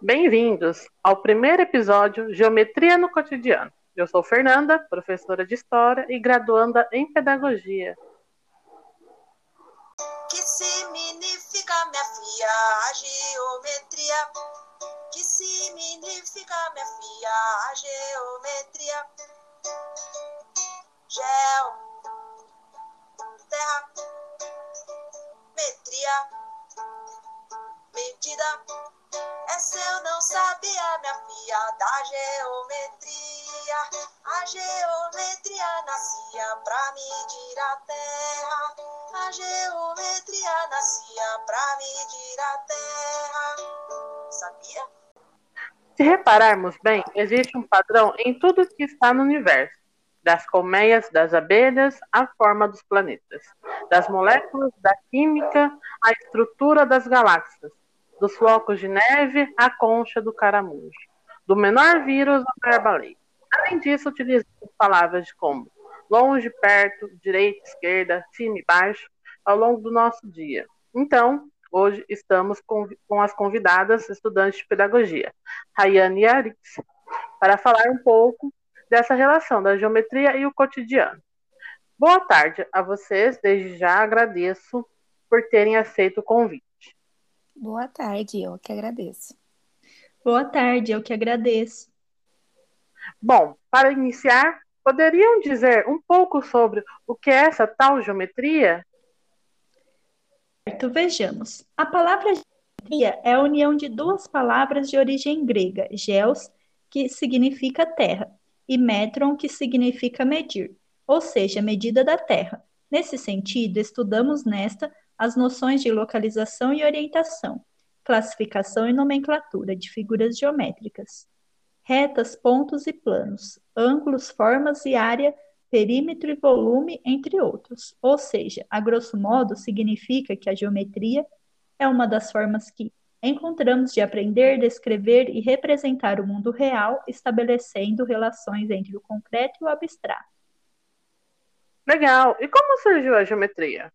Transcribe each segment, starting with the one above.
Bem-vindos ao primeiro episódio Geometria no Cotidiano. Eu sou Fernanda, professora de História e graduanda em Pedagogia. Que significa, minha filha, a geometria? Que significa, minha filha, a geometria? Da geometria. A geometria nascia pra medir a terra. A geometria nascia pra medir a terra. Sabia? Se repararmos bem, existe um padrão em tudo que está no universo. Das colmeias, das abelhas, a forma dos planetas. Das moléculas, da química, a estrutura das galáxias dos flocos de neve à concha do caramujo, do menor vírus ao maior Além disso, utilizamos palavras como longe, perto, direita, esquerda, cima e baixo ao longo do nosso dia. Então, hoje estamos com, com as convidadas estudantes de pedagogia, Rayane e Arix, para falar um pouco dessa relação da geometria e o cotidiano. Boa tarde a vocês, desde já agradeço por terem aceito o convite. Boa tarde, eu que agradeço. Boa tarde, eu que agradeço. Bom, para iniciar, poderiam dizer um pouco sobre o que é essa tal geometria? Certo, vejamos. A palavra geometria é a união de duas palavras de origem grega, geos, que significa terra, e metron, que significa medir, ou seja, medida da terra. Nesse sentido, estudamos nesta as noções de localização e orientação, classificação e nomenclatura de figuras geométricas, retas, pontos e planos, ângulos, formas e área, perímetro e volume, entre outros. Ou seja, a grosso modo, significa que a geometria é uma das formas que encontramos de aprender, descrever e representar o mundo real, estabelecendo relações entre o concreto e o abstrato. Legal! E como surgiu a geometria?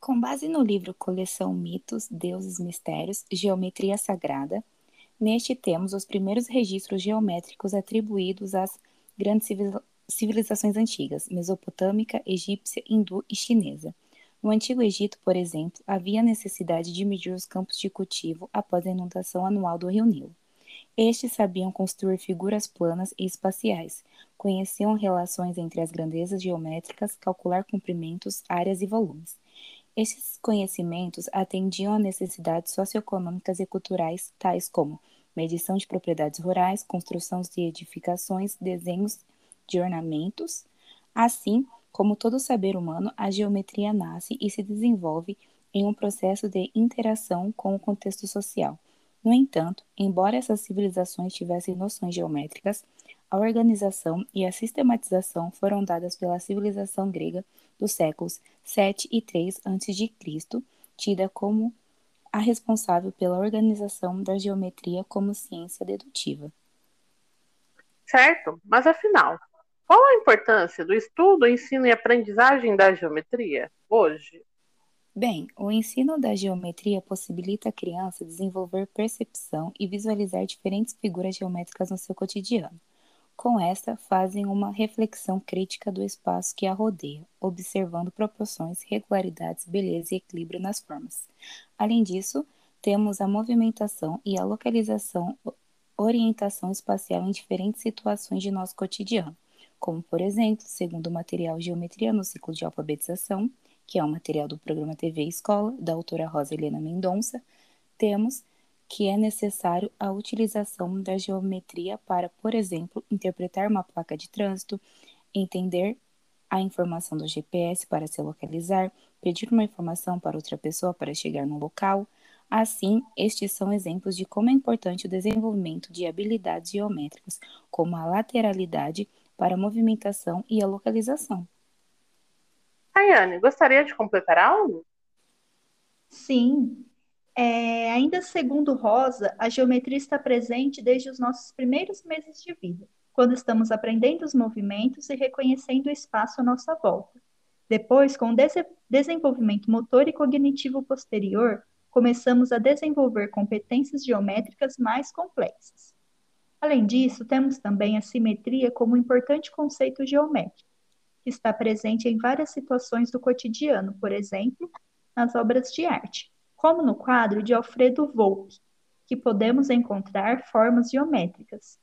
Com base no livro Coleção Mitos, Deuses Mistérios, Geometria Sagrada, neste temos os primeiros registros geométricos atribuídos às grandes civilizações antigas, mesopotâmica, egípcia, hindu e chinesa. No Antigo Egito, por exemplo, havia necessidade de medir os campos de cultivo após a inundação anual do rio Nilo. Estes sabiam construir figuras planas e espaciais, conheciam relações entre as grandezas geométricas, calcular comprimentos, áreas e volumes. Esses conhecimentos atendiam a necessidades socioeconômicas e culturais, tais como medição de propriedades rurais, construção de edificações, desenhos de ornamentos. Assim, como todo saber humano, a geometria nasce e se desenvolve em um processo de interação com o contexto social. No entanto, embora essas civilizações tivessem noções geométricas, a organização e a sistematização foram dadas pela civilização grega dos séculos 7 e 3 a.C., tida como a responsável pela organização da geometria como ciência dedutiva. Certo, mas afinal, qual a importância do estudo, ensino e aprendizagem da geometria hoje? Bem, o ensino da geometria possibilita a criança desenvolver percepção e visualizar diferentes figuras geométricas no seu cotidiano. Com esta, fazem uma reflexão crítica do espaço que a rodeia, observando proporções, regularidades, beleza e equilíbrio nas formas. Além disso, temos a movimentação e a localização, orientação espacial em diferentes situações de nosso cotidiano, como, por exemplo, segundo o material Geometria no Ciclo de Alfabetização, que é um material do programa TV Escola, da autora Rosa Helena Mendonça, temos que é necessário a utilização da geometria para, por exemplo, interpretar uma placa de trânsito, entender a informação do GPS para se localizar, pedir uma informação para outra pessoa para chegar no local. Assim, estes são exemplos de como é importante o desenvolvimento de habilidades geométricas, como a lateralidade para a movimentação e a localização. Ayane, gostaria de completar algo? Sim, é, ainda segundo Rosa, a geometria está presente desde os nossos primeiros meses de vida, quando estamos aprendendo os movimentos e reconhecendo o espaço à nossa volta. Depois, com o des desenvolvimento motor e cognitivo posterior, começamos a desenvolver competências geométricas mais complexas. Além disso, temos também a simetria como um importante conceito geométrico, que está presente em várias situações do cotidiano, por exemplo, nas obras de arte, como no quadro de Alfredo Volpi, que podemos encontrar formas geométricas,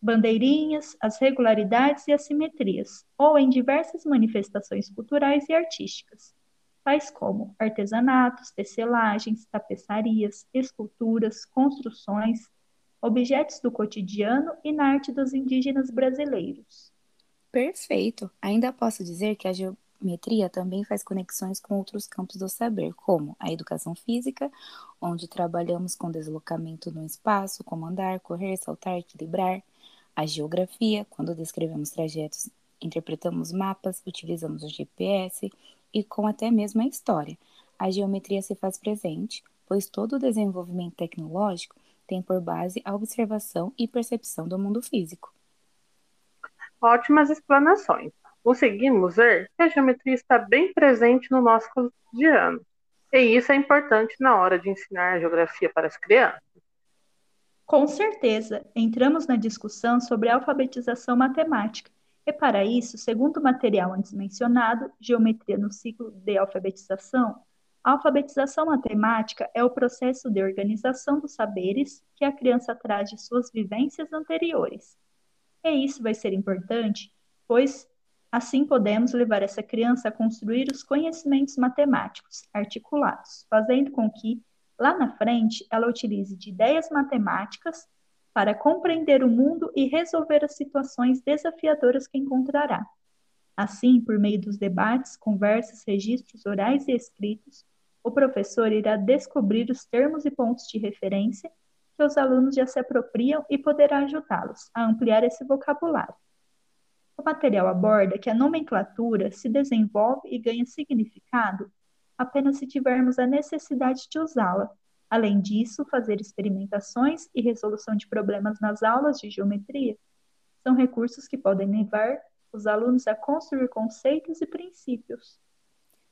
bandeirinhas, as regularidades e as simetrias, ou em diversas manifestações culturais e artísticas, tais como artesanatos, tecelagens, tapeçarias, esculturas, construções, objetos do cotidiano e na arte dos indígenas brasileiros. Perfeito! Ainda posso dizer que a geometria também faz conexões com outros campos do saber, como a educação física, onde trabalhamos com deslocamento no espaço, como andar, correr, saltar, equilibrar, a geografia, quando descrevemos trajetos, interpretamos mapas, utilizamos o GPS e com até mesmo a história. A geometria se faz presente, pois todo o desenvolvimento tecnológico tem por base a observação e percepção do mundo físico. Ótimas explanações. Conseguimos ver que a geometria está bem presente no nosso cotidiano. E isso é importante na hora de ensinar a geografia para as crianças. Com certeza, entramos na discussão sobre alfabetização matemática, e para isso, segundo o material antes mencionado, Geometria no ciclo de alfabetização, a alfabetização matemática é o processo de organização dos saberes que a criança traz de suas vivências anteriores. E isso vai ser importante, pois assim podemos levar essa criança a construir os conhecimentos matemáticos articulados, fazendo com que Lá na frente, ela utilize de ideias matemáticas para compreender o mundo e resolver as situações desafiadoras que encontrará. Assim, por meio dos debates, conversas, registros orais e escritos, o professor irá descobrir os termos e pontos de referência que os alunos já se apropriam e poderá ajudá-los a ampliar esse vocabulário. O material aborda que a nomenclatura se desenvolve e ganha significado apenas se tivermos a necessidade de usá-la. Além disso, fazer experimentações e resolução de problemas nas aulas de geometria são recursos que podem levar os alunos a construir conceitos e princípios.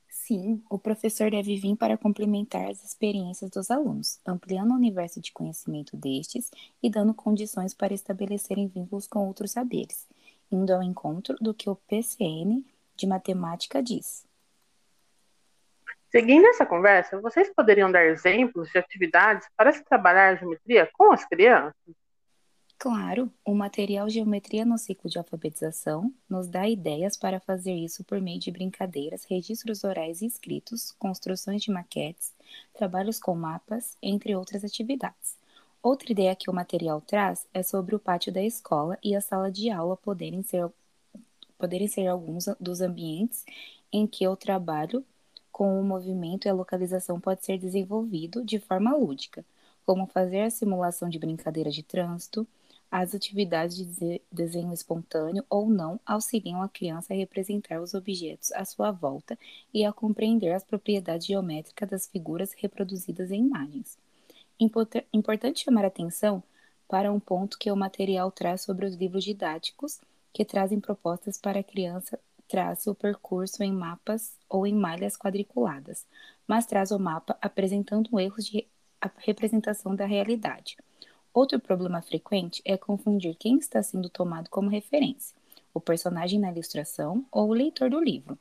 Sim, o professor deve vir para complementar as experiências dos alunos, ampliando o universo de conhecimento destes e dando condições para estabelecerem vínculos com outros saberes, indo ao encontro do que o PCN de matemática diz. Seguindo essa conversa, vocês poderiam dar exemplos de atividades para se trabalhar a geometria com as crianças? Claro, o material Geometria no Ciclo de Alfabetização nos dá ideias para fazer isso por meio de brincadeiras, registros orais e escritos, construções de maquetes, trabalhos com mapas, entre outras atividades. Outra ideia que o material traz é sobre o pátio da escola e a sala de aula poderem ser, poderem ser alguns dos ambientes em que o trabalho com o movimento e a localização pode ser desenvolvido de forma lúdica, como fazer a simulação de brincadeira de trânsito, as atividades de desenho espontâneo ou não auxiliam a criança a representar os objetos à sua volta e a compreender as propriedades geométricas das figuras reproduzidas em imagens. Importante chamar atenção para um ponto que o material traz sobre os livros didáticos, que trazem propostas para a criança traça o percurso em mapas ou em malhas quadriculadas, mas traz o mapa apresentando erros de representação da realidade. Outro problema frequente é confundir quem está sendo tomado como referência, o personagem na ilustração ou o leitor do livro.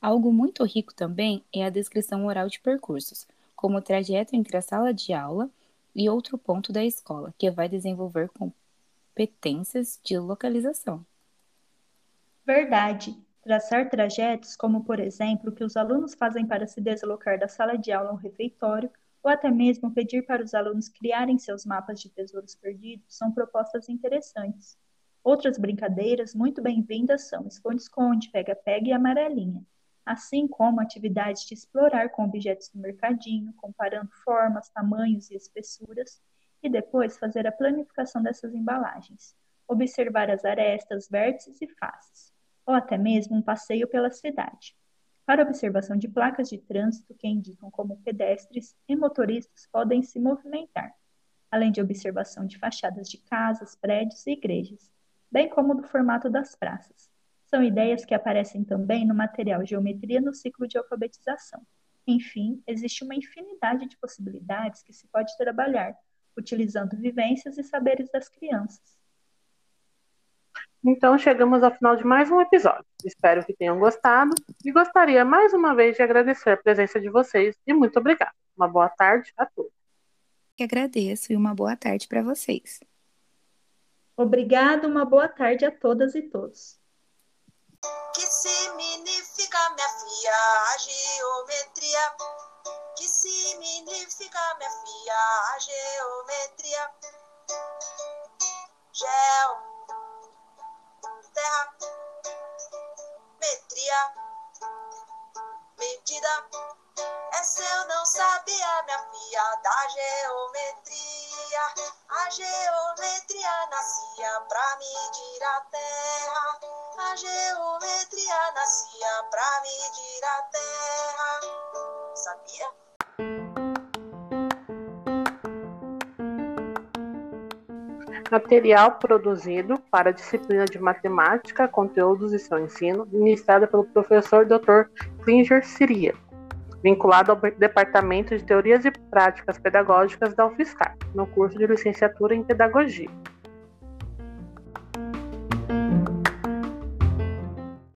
Algo muito rico também é a descrição oral de percursos, como o trajeto entre a sala de aula e outro ponto da escola, que vai desenvolver competências de localização. Verdade. Traçar trajetos, como por exemplo que os alunos fazem para se deslocar da sala de aula ao refeitório, ou até mesmo pedir para os alunos criarem seus mapas de tesouros perdidos, são propostas interessantes. Outras brincadeiras muito bem-vindas são esconde-esconde, pega-pega e amarelinha, assim como atividades de explorar com objetos do mercadinho, comparando formas, tamanhos e espessuras, e depois fazer a planificação dessas embalagens, observar as arestas, vértices e faces ou até mesmo um passeio pela cidade, para observação de placas de trânsito que indicam como pedestres e motoristas podem se movimentar, além de observação de fachadas de casas, prédios e igrejas, bem como do formato das praças. São ideias que aparecem também no material Geometria no Ciclo de Alfabetização Enfim, existe uma infinidade de possibilidades que se pode trabalhar, utilizando vivências e saberes das crianças. Então chegamos ao final de mais um episódio. Espero que tenham gostado e gostaria mais uma vez de agradecer a presença de vocês e muito obrigada. Uma boa tarde a todos. Que agradeço e uma boa tarde para vocês. Obrigada, uma boa tarde a todas e todos. Filha, a geometria? Que significa, minha filha, a geometria? Geo terra, metria, medida. Essa eu não sabia, minha filha, da geometria. A geometria nascia pra medir a terra. A geometria nascia pra medir a terra. Sabia? Material produzido para a disciplina de Matemática, Conteúdos e seu ensino, ministrada pelo professor Dr. Klinger Siria, vinculado ao Departamento de Teorias e Práticas Pedagógicas da UFSCar, no curso de Licenciatura em Pedagogia.